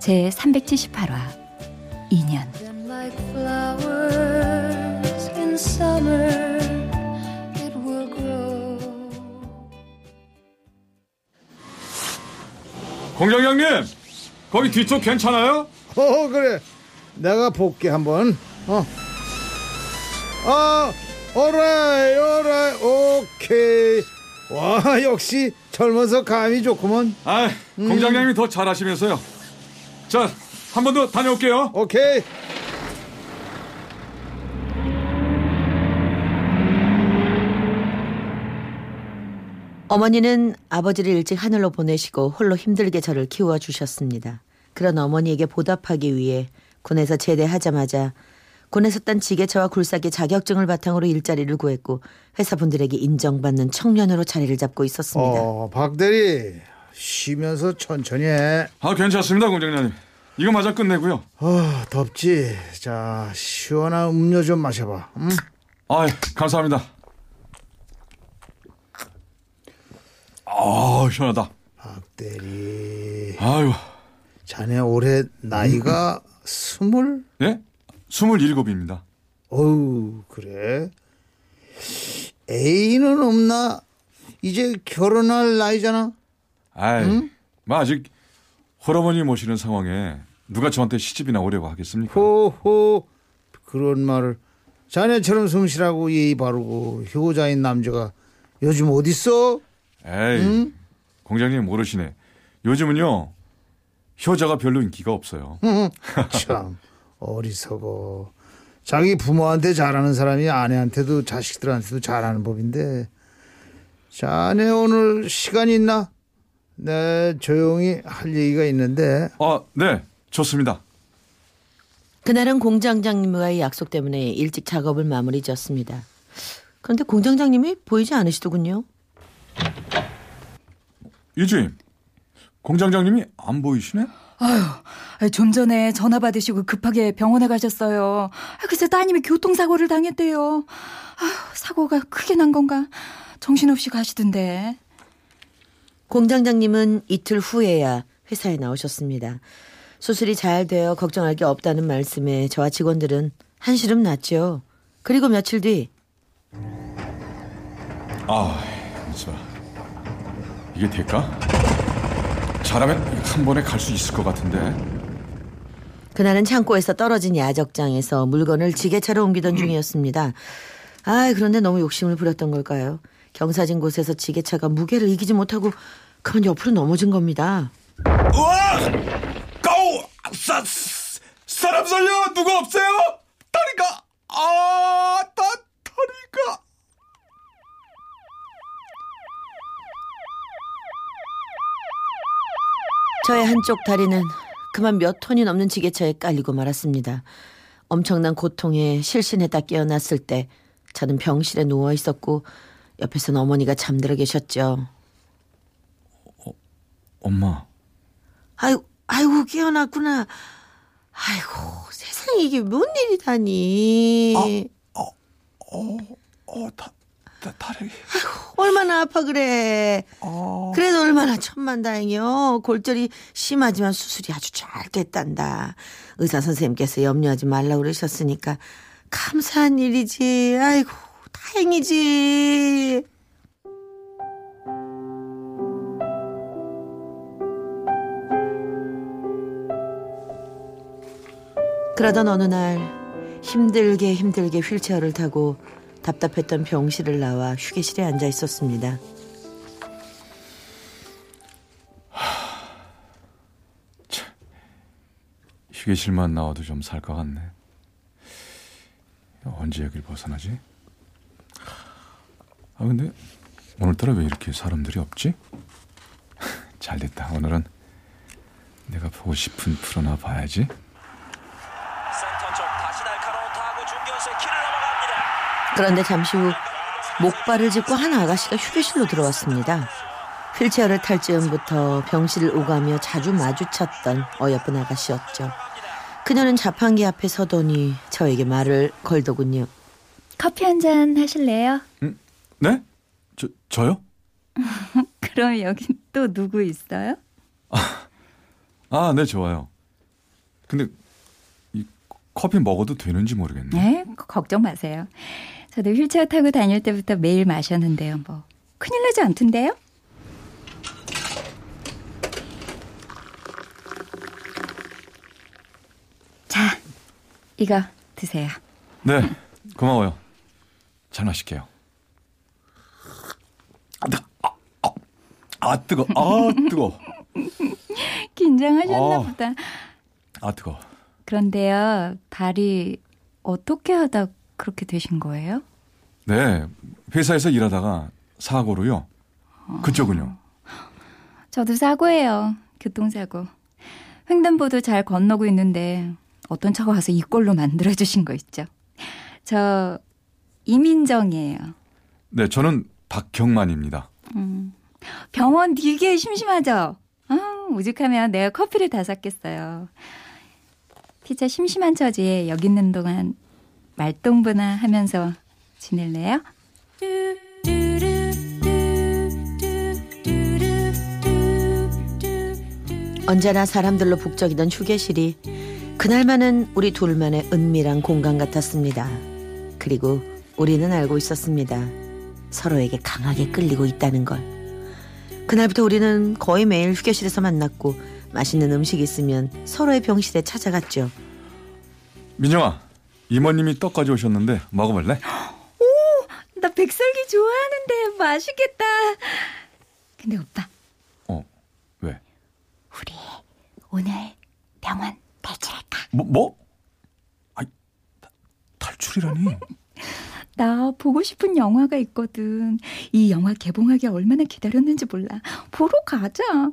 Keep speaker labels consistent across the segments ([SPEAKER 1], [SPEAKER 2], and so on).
[SPEAKER 1] 제 378화 2년
[SPEAKER 2] 공장장님 거기 뒤쪽 괜찮아요?
[SPEAKER 3] 어 그래 내가 볼게 한번 어. 아 오라이 오라이 오케이 와 역시 젊어서 감이 좋구먼
[SPEAKER 2] 아 공장장님이 더 잘하시면서요. 자 한 번 더 다녀올게요.
[SPEAKER 3] 오케이
[SPEAKER 4] 어머니는 아버지를 일찍 하늘로 보내시고 홀로 힘들게 저를 키워 주셨습니다. 그런 어머니에게 보답하기 위해 군에서 제대하자마자 군에서 딴 지게차와 굴삭기 자격증을 바탕으로 일자리를 구했고 회사분들에게 인정받는 청년으로 자리를 잡고 있었습니다.
[SPEAKER 3] 어 박 대리 쉬면서 천천히 해
[SPEAKER 2] 아 괜찮습니다 공장장님. 이거 마저 끝내고요.
[SPEAKER 3] 어, 덥지 자 시원한 음료 좀 마셔봐 음?
[SPEAKER 2] 아 감사합니다. 아 시원하다.
[SPEAKER 3] 박대리
[SPEAKER 2] 아유
[SPEAKER 3] 자네 올해 나이가 스물
[SPEAKER 2] 예? 스물일곱입니다.
[SPEAKER 3] 어우 그래 애인은 없나 이제 결혼할 나이잖아
[SPEAKER 2] 아이 뭐 아직 홀어머니 모시는 상황에 누가 저한테 시집이나 오려고 하겠습니까?
[SPEAKER 3] 호호 그런 말을 자네처럼 성실하고 예의 바르고 효자인 남자가 요즘 어딨어?
[SPEAKER 2] 에이 공장님 모르시네. 요즘은요 효자가 별로 인기가 없어요.
[SPEAKER 3] 참 어리석어 자기 부모한테 잘하는 사람이 아내한테도 자식들한테도 잘하는 법인데 자네 오늘 시간 있나? 네 조용히 할 얘기가 있는데
[SPEAKER 2] 아 네 좋습니다.
[SPEAKER 4] 그날은 공장장님과의 약속 때문에 일찍 작업을 마무리 지었습니다. 그런데 공장장님이 보이지 않으시더군요.
[SPEAKER 2] 이주임 공장장님이 안 보이시네?
[SPEAKER 1] 아유, 좀 전에 전화 받으시고 급하게 병원에 가셨어요. 아, 글쎄 따님이 교통사고를 당했대요. 아유, 사고가 크게 난 건가? 정신없이 가시던데.
[SPEAKER 4] 공장장님은 이틀 후에야 회사에 나오셨습니다. 수술이 잘 되어 걱정할 게 없다는 말씀에 저와 직원들은 한시름 났죠. 그리고 며칠
[SPEAKER 2] 뒤아 이수아 이게 될까? 잘하면 한 번에 갈 수 있을 것 같은데.
[SPEAKER 4] 그날은 창고에서 떨어진 야적장에서 물건을 지게차로 옮기던 중이었습니다. 아, 그런데 너무 욕심을 부렸던 걸까요? 경사진 곳에서 지게차가 무게를 이기지 못하고 그만 옆으로 넘어진 겁니다.
[SPEAKER 2] 우와! 사, 사람 살려! 누구 없어요? 다리가! 아, 나 다리가!
[SPEAKER 4] 저의 한쪽 다리는 그만 몇 톤이 넘는 지게차에 깔리고 말았습니다. 엄청난 고통에 실신했다 깨어났을 때 저는 병실에 누워 있었고 옆에서는 어머니가 잠들어 계셨죠.
[SPEAKER 2] 엄마,
[SPEAKER 4] 아이고, 아이고 깨어났구나. 아이고 세상에 이게 뭔 일이다니.
[SPEAKER 2] 어, 다, 다, 다리.
[SPEAKER 4] 얼마나 아파 그래.
[SPEAKER 2] 어.
[SPEAKER 4] 그래도 얼마나 천만다행이요. 골절이 심하지만 수술이 아주 짧겠단다. 의사 선생님께서 염려하지 말라고 그러셨으니까 감사한 일이지. 아이고 다행이지. 그러던 어느 날 힘들게 힘들게 휠체어를 타고 답답했던 병실을 나와 휴게실에 앉아 있었습니다.
[SPEAKER 2] 휴게실만 나와도 좀 살 것 같네. 언제 여길 벗어나지? 아 근데 오늘따라 왜 이렇게 사람들이 없지? 잘 됐다. 오늘은 내가 보고 싶은 프로나 봐야지.
[SPEAKER 5] 센터 쪽 다시 날카로운 타구 중견수의 키를 넘어갑니다.
[SPEAKER 4] 그런데 잠시 후 목발을 짚고 한 아가씨가 휴게실로 들어왔습니다. 휠체어를 탈 즈음부터 병실을 오가며 자주 마주쳤던 어여쁜 아가씨였죠. 그녀는 자판기 앞에 서더니 저에게 말을 걸더군요.
[SPEAKER 1] 커피 한 잔 하실래요?
[SPEAKER 2] 네? 저 저요?
[SPEAKER 1] 그럼 여기 또 누구 있어요?
[SPEAKER 2] 아, 네 좋아요. 근데 이 커피 먹어도 되는지 모르겠네.
[SPEAKER 1] 네, 걱정 마세요. 저도 휠체어 타고 다닐 때부터 매일 마셨는데요. 뭐 큰일 나지 않던데요? 자, 이거 드세요.
[SPEAKER 2] 네, 고마워요. 잘 마실게요. 아, 뜨, 아, 아, 아 뜨거, 아 뜨거,
[SPEAKER 1] 긴장하셨나
[SPEAKER 2] 어.
[SPEAKER 1] 보다.
[SPEAKER 2] 아 뜨거.
[SPEAKER 1] 그런데요, 발이 어떻게 하다 그렇게 되신 거예요?
[SPEAKER 2] 네, 회사에서 일하다가 사고로요. 그쪽은요?
[SPEAKER 1] 저도 사고예요. 교통사고. 횡단보도 잘 건너고 있는데 어떤 차가 와서 이꼴로 만들어 주신 거 있죠. 저 이민정이에요.
[SPEAKER 2] 네, 저는 박경만입니다.
[SPEAKER 1] 음. 병원 되게 심심하죠? 아, 오죽하면 내가 커피를 다 샀겠어요. 피자 심심한 처지에 여기 있는 동안 말동무나 하면서 지낼래요?
[SPEAKER 4] 언제나 사람들로 북적이던 휴게실이 그날만은 우리 둘만의 은밀한 공간 같았습니다. 그리고 우리는 알고 있었습니다. 서로에게 강하게 끌리고 있다는 걸. 그날부터 우리는 거의 매일 휴게실에서 만났고 맛있는 음식 있으면 서로의 병실에 찾아갔죠.
[SPEAKER 2] 민정아, 이모님이 떡 가져오셨는데 먹어볼래?
[SPEAKER 1] 나 백설기 좋아하는데 맛있겠다. 근데 오빠,
[SPEAKER 2] 어, 왜?
[SPEAKER 1] 우리 오늘 병원 탈출할까?
[SPEAKER 2] 뭐, 뭐? 타- 탈출이라니?
[SPEAKER 1] 나 보고 싶은 영화가 있거든. 이 영화 개봉하기 얼마나 기다렸는지 몰라. 보러 가자. 응?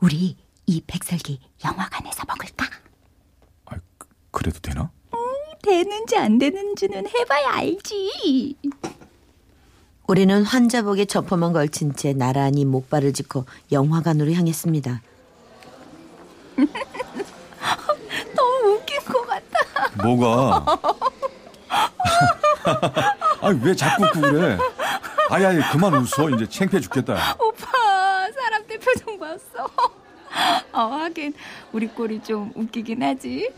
[SPEAKER 1] 우리 이 백설기 영화관에서 먹을까?
[SPEAKER 2] 아, 그, 그래도 되나?
[SPEAKER 1] 되는지 안 되는지는 해봐야 알지.
[SPEAKER 4] 우리는 환자복에 저퍼만 걸친 채 나란히 목발을 짚고 영화관으로 향했습니다.
[SPEAKER 1] 너무 웃긴 것 같아.
[SPEAKER 2] 뭐가? 아니, 왜 자꾸 그래? 아이, 아이, 그만 웃어. 이제 창피해 죽겠다.
[SPEAKER 1] 오빠, 사람들 표정 봤어. 어, 하긴 우리 꼴이 좀 웃기긴 하지.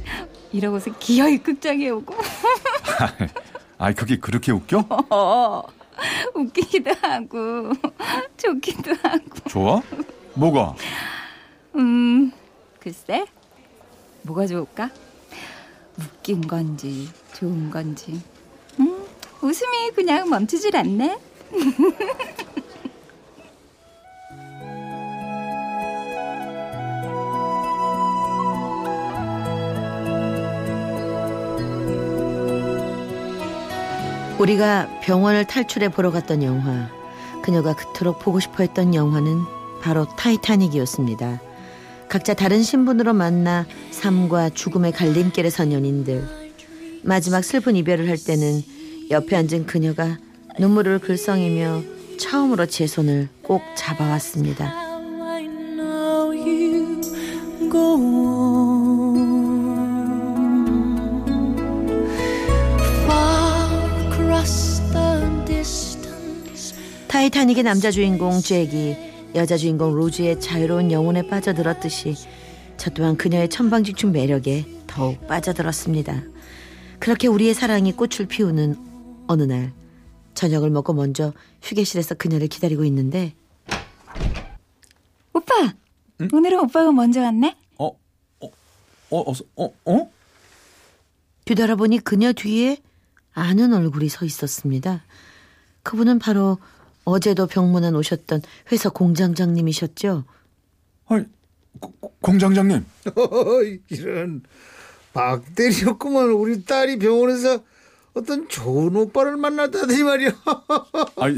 [SPEAKER 1] 이러고서 기어이 극장에 오고.
[SPEAKER 2] 아이, 그게 그렇게 웃겨?
[SPEAKER 1] 어, 웃기기도 하고 좋기도 하고.
[SPEAKER 2] 좋아? 뭐가?
[SPEAKER 1] 음, 글쎄, 뭐가 좋을까? 웃긴 건지, 좋은 건지. 음, 웃음이 그냥 멈추질 않네.
[SPEAKER 4] 우리가 병원을 탈출해 보러 갔던 영화. 그녀가 그토록 보고 싶어 했던 영화는 바로 타이타닉이었습니다. 각자 다른 신분으로 만나 삶과 죽음의 갈림길에 선 연인들. 마지막 슬픈 이별을 할 때는 옆에 앉은 그녀가 눈물을 글썽이며 처음으로 제 손을 꼭 잡아왔습니다. 타이타닉의 남자 주인공 잭이 여자 주인공 로즈의 자유로운 영혼에 빠져들었듯이 저 또한 그녀의 천방지축 매력에 더욱 빠져들었습니다. 그렇게 우리의 사랑이 꽃을 피우는 어느 날 저녁을 먹고 먼저 휴게실에서 그녀를 기다리고 있는데
[SPEAKER 1] 오빠, 오늘은 오빠가 먼저 왔네.
[SPEAKER 2] 어, 어, 어, 어, 어?
[SPEAKER 4] 뒤돌아보니 그녀 뒤에 아는 얼굴이 서 있었습니다. 그분은 바로 어제도 병문안 오셨던 회사 공장장님이셨죠.
[SPEAKER 2] 아니, 고- 공장장님.
[SPEAKER 3] 이런 박대리였구만 우리 딸이 병원에서 어떤 좋은 오빠를 만났다더니 말이야.
[SPEAKER 2] 아니,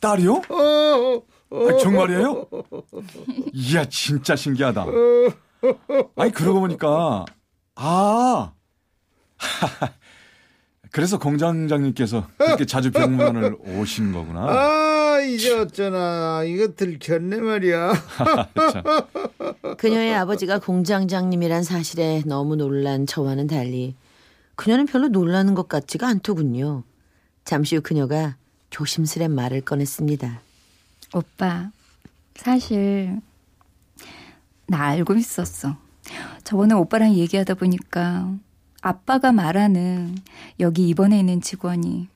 [SPEAKER 2] 딸이요?
[SPEAKER 3] 어,
[SPEAKER 2] 아, 정말이에요? 이야, 진짜 신기하다. 아니 그러고 보니까 아 그래서 공장장님께서 그렇게 자주 병문안을 오신 거구나.
[SPEAKER 3] 아 이제 어쩌나 이거 들켰네 말이야.
[SPEAKER 2] 참.
[SPEAKER 4] 그녀의 아버지가 공장장님이란 사실에 너무 놀란 저와는 달리 그녀는 별로 놀라는 것 같지가 않더군요. 잠시 후 그녀가 조심스레 말을 꺼냈습니다.
[SPEAKER 1] 오빠, 사실 나 알고 있었어. 저번에 오빠랑 얘기하다 보니까 아빠가 말하는 여기 입원해 있는 직원이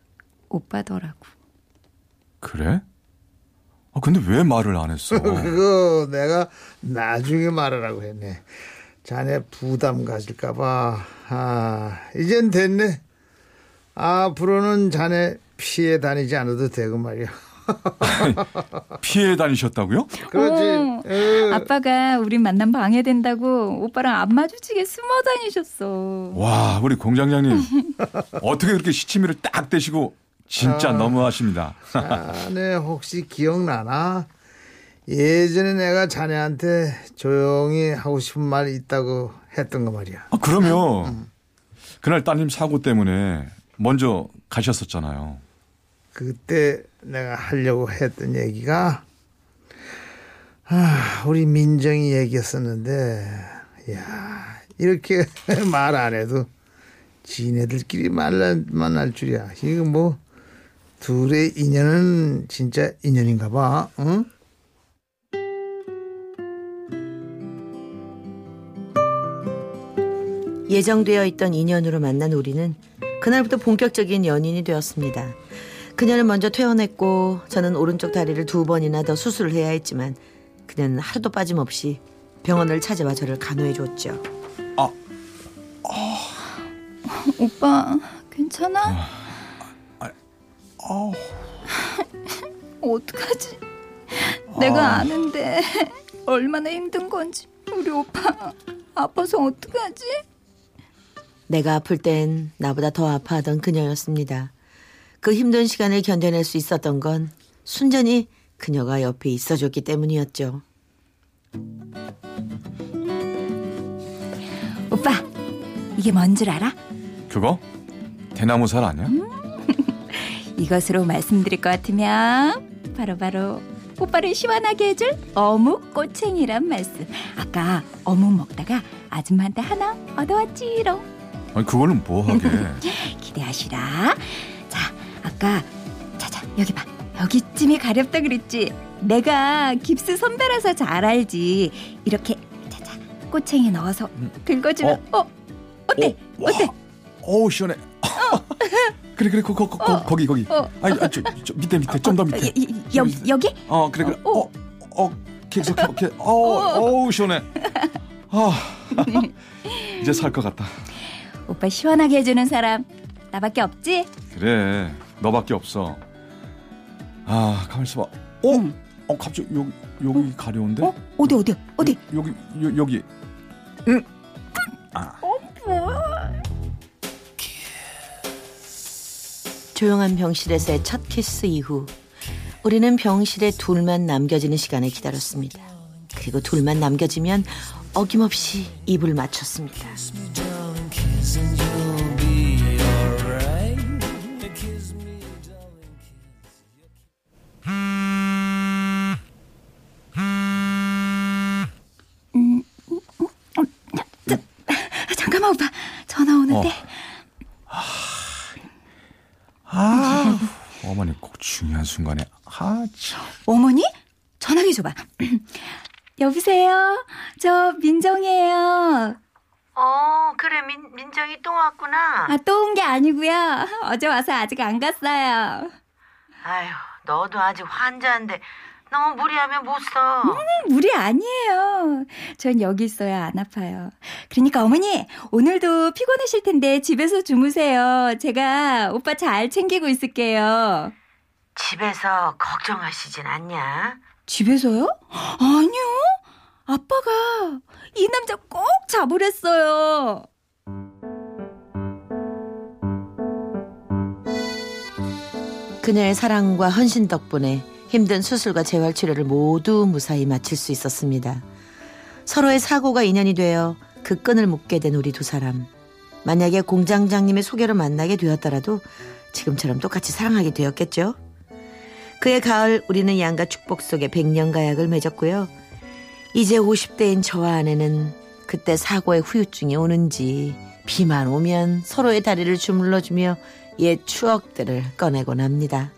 [SPEAKER 1] 오빠더라고.
[SPEAKER 2] 그래? 아 근데 왜 말을 안 했어?
[SPEAKER 3] 그거 내가 나중에 말하라고 했네. 자네 부담 가질까봐. 아 이젠 됐네. 앞으로는 자네 피해 다니지 않아도 되고 말이야.
[SPEAKER 2] 피해 다니셨다고요?
[SPEAKER 3] 그렇지.
[SPEAKER 1] 어,
[SPEAKER 3] 에.
[SPEAKER 1] 아빠가 우리 만남 방해된다고 오빠랑 안 마주치게 숨어 다니셨어.
[SPEAKER 2] 와 우리 공장장님 어떻게 그렇게 시치미를 딱 대시고 진짜
[SPEAKER 3] 아.
[SPEAKER 2] 너무하십니다.
[SPEAKER 3] 자네 혹시 기억나나? 예전에 내가 자네한테 조용히 하고 싶은 말 있다고 했던 거 말이야.
[SPEAKER 2] 아, 그러면 그날 따님 사고 때문에 먼저 가셨었잖아요.
[SPEAKER 3] 그때 내가 하려고 했던 얘기가 아, 우리 민정이 얘기였었는데 야 이렇게 말 안 해도 지네들끼리 만날 줄이야. 이거 뭐 둘의 인연은 진짜 인연인가 봐. 응?
[SPEAKER 4] 예정되어 있던 인연으로 만난 우리는 그날부터 본격적인 연인이 되었습니다. 그녀는 먼저 퇴원했고 저는 오른쪽 다리를 두 번이나 더 수술을 해야 했지만 그녀는 하루도 빠짐없이 병원을 찾아와 저를 간호해 줬죠.
[SPEAKER 1] 오빠, 괜찮아?
[SPEAKER 2] 아우,
[SPEAKER 1] 어떡하지? 내가 아는데 얼마나 힘든 건지 우리 오빠 아파서 어떡하지?
[SPEAKER 4] 내가 아플 땐 나보다 더 아파하던 그녀였습니다. 그 힘든 시간을 견뎌낼 수 있었던 건 순전히 그녀가 옆에 있어줬기 때문이었죠.
[SPEAKER 1] 오빠, 이게 뭔 줄 알아?
[SPEAKER 2] 그거 대나무살 아니야?
[SPEAKER 1] 이것으로 말씀드릴 것 같으면 바로 바로 오빠를 시원하게 해줄 어묵 꼬챙이란 말씀. 아까 어묵 먹다가 아줌마한테 하나 얻어왔지롱.
[SPEAKER 2] 아니 그거는 뭐 하게?
[SPEAKER 1] 기대하시라. 자, 아까 자자 여기 봐. 여기쯤이 가렵다 그랬지. 내가 깁스 선배라서 잘 알지. 이렇게 자자 꼬챙이 넣어서 긁어주면 어, 어때?
[SPEAKER 2] 어,
[SPEAKER 1] 어때?
[SPEAKER 2] 와, 어우 시원해. 그래 그래 거, 거, 거, 거, 거기 거기.
[SPEAKER 1] 어.
[SPEAKER 2] 아니 아, 저, 저 밑에 밑에 좀 더 밑에.
[SPEAKER 1] 어, 이- 이- 여기 여기?
[SPEAKER 2] 어 그래 그래.
[SPEAKER 1] 어.
[SPEAKER 2] 어 어, 계속 이렇게. 어 어우 시원해. 아 이제 살 것 같다.
[SPEAKER 1] 오빠 시원하게 해주는 사람 나밖에 없지?
[SPEAKER 2] 그래 너밖에 없어. 아 가만 있어봐. 어?
[SPEAKER 1] 응.
[SPEAKER 2] 어 갑자기 여기 여기 가려운데?
[SPEAKER 1] 어? 어디 어디 어디?
[SPEAKER 2] 여 기 여, 여기. 응. 아.
[SPEAKER 4] 조용한 병실에서의 첫 키스 이후 우리는 병실에 둘만 남겨지는 시간을 기다렸습니다. 그리고 둘만 남겨지면 어김없이 입을 맞췄습니다.
[SPEAKER 1] 잠깐만 오빠 전화 오는데
[SPEAKER 2] 아, 어머니 꼭 중요한 순간에 아 참.
[SPEAKER 1] 어머니 전화기 줘봐. 여보세요. 저 민정이에요.
[SPEAKER 4] 어, 그래 민, 민정이 또 왔구나.
[SPEAKER 1] 아 또 온 게 아니고요. 어제 와서 아직 안 갔어요.
[SPEAKER 4] 아휴, 너도 아직 환자인데 너무 무리하면 못 써.
[SPEAKER 1] 무리 아니에요. 전 여기 있어야 안 아파요. 그러니까 어머니 오늘도 피곤하실 텐데 집에서 주무세요. 제가 오빠 잘 챙기고 있을게요.
[SPEAKER 4] 집에서 걱정하시진 않냐?
[SPEAKER 1] 집에서요? 아니요. 아빠가 이 남자 꼭 잡으랬어요.
[SPEAKER 4] 그녀의 사랑과 헌신 덕분에 힘든 수술과 재활 치료를 모두 무사히 마칠 수 있었습니다. 서로의 사고가 인연이 되어 그 끈을 묶게 된 우리 두 사람. 만약에 공장장님의 소개로 만나게 되었더라도 지금처럼 똑같이 사랑하게 되었겠죠. 그해 가을 우리는 양가 축복 속에 백년 가약을 맺었고요. 이제 50대인 저와 아내는 그때 사고의 후유증이 오는지 비만 오면 서로의 다리를 주물러주며 옛 추억들을 꺼내곤 합니다.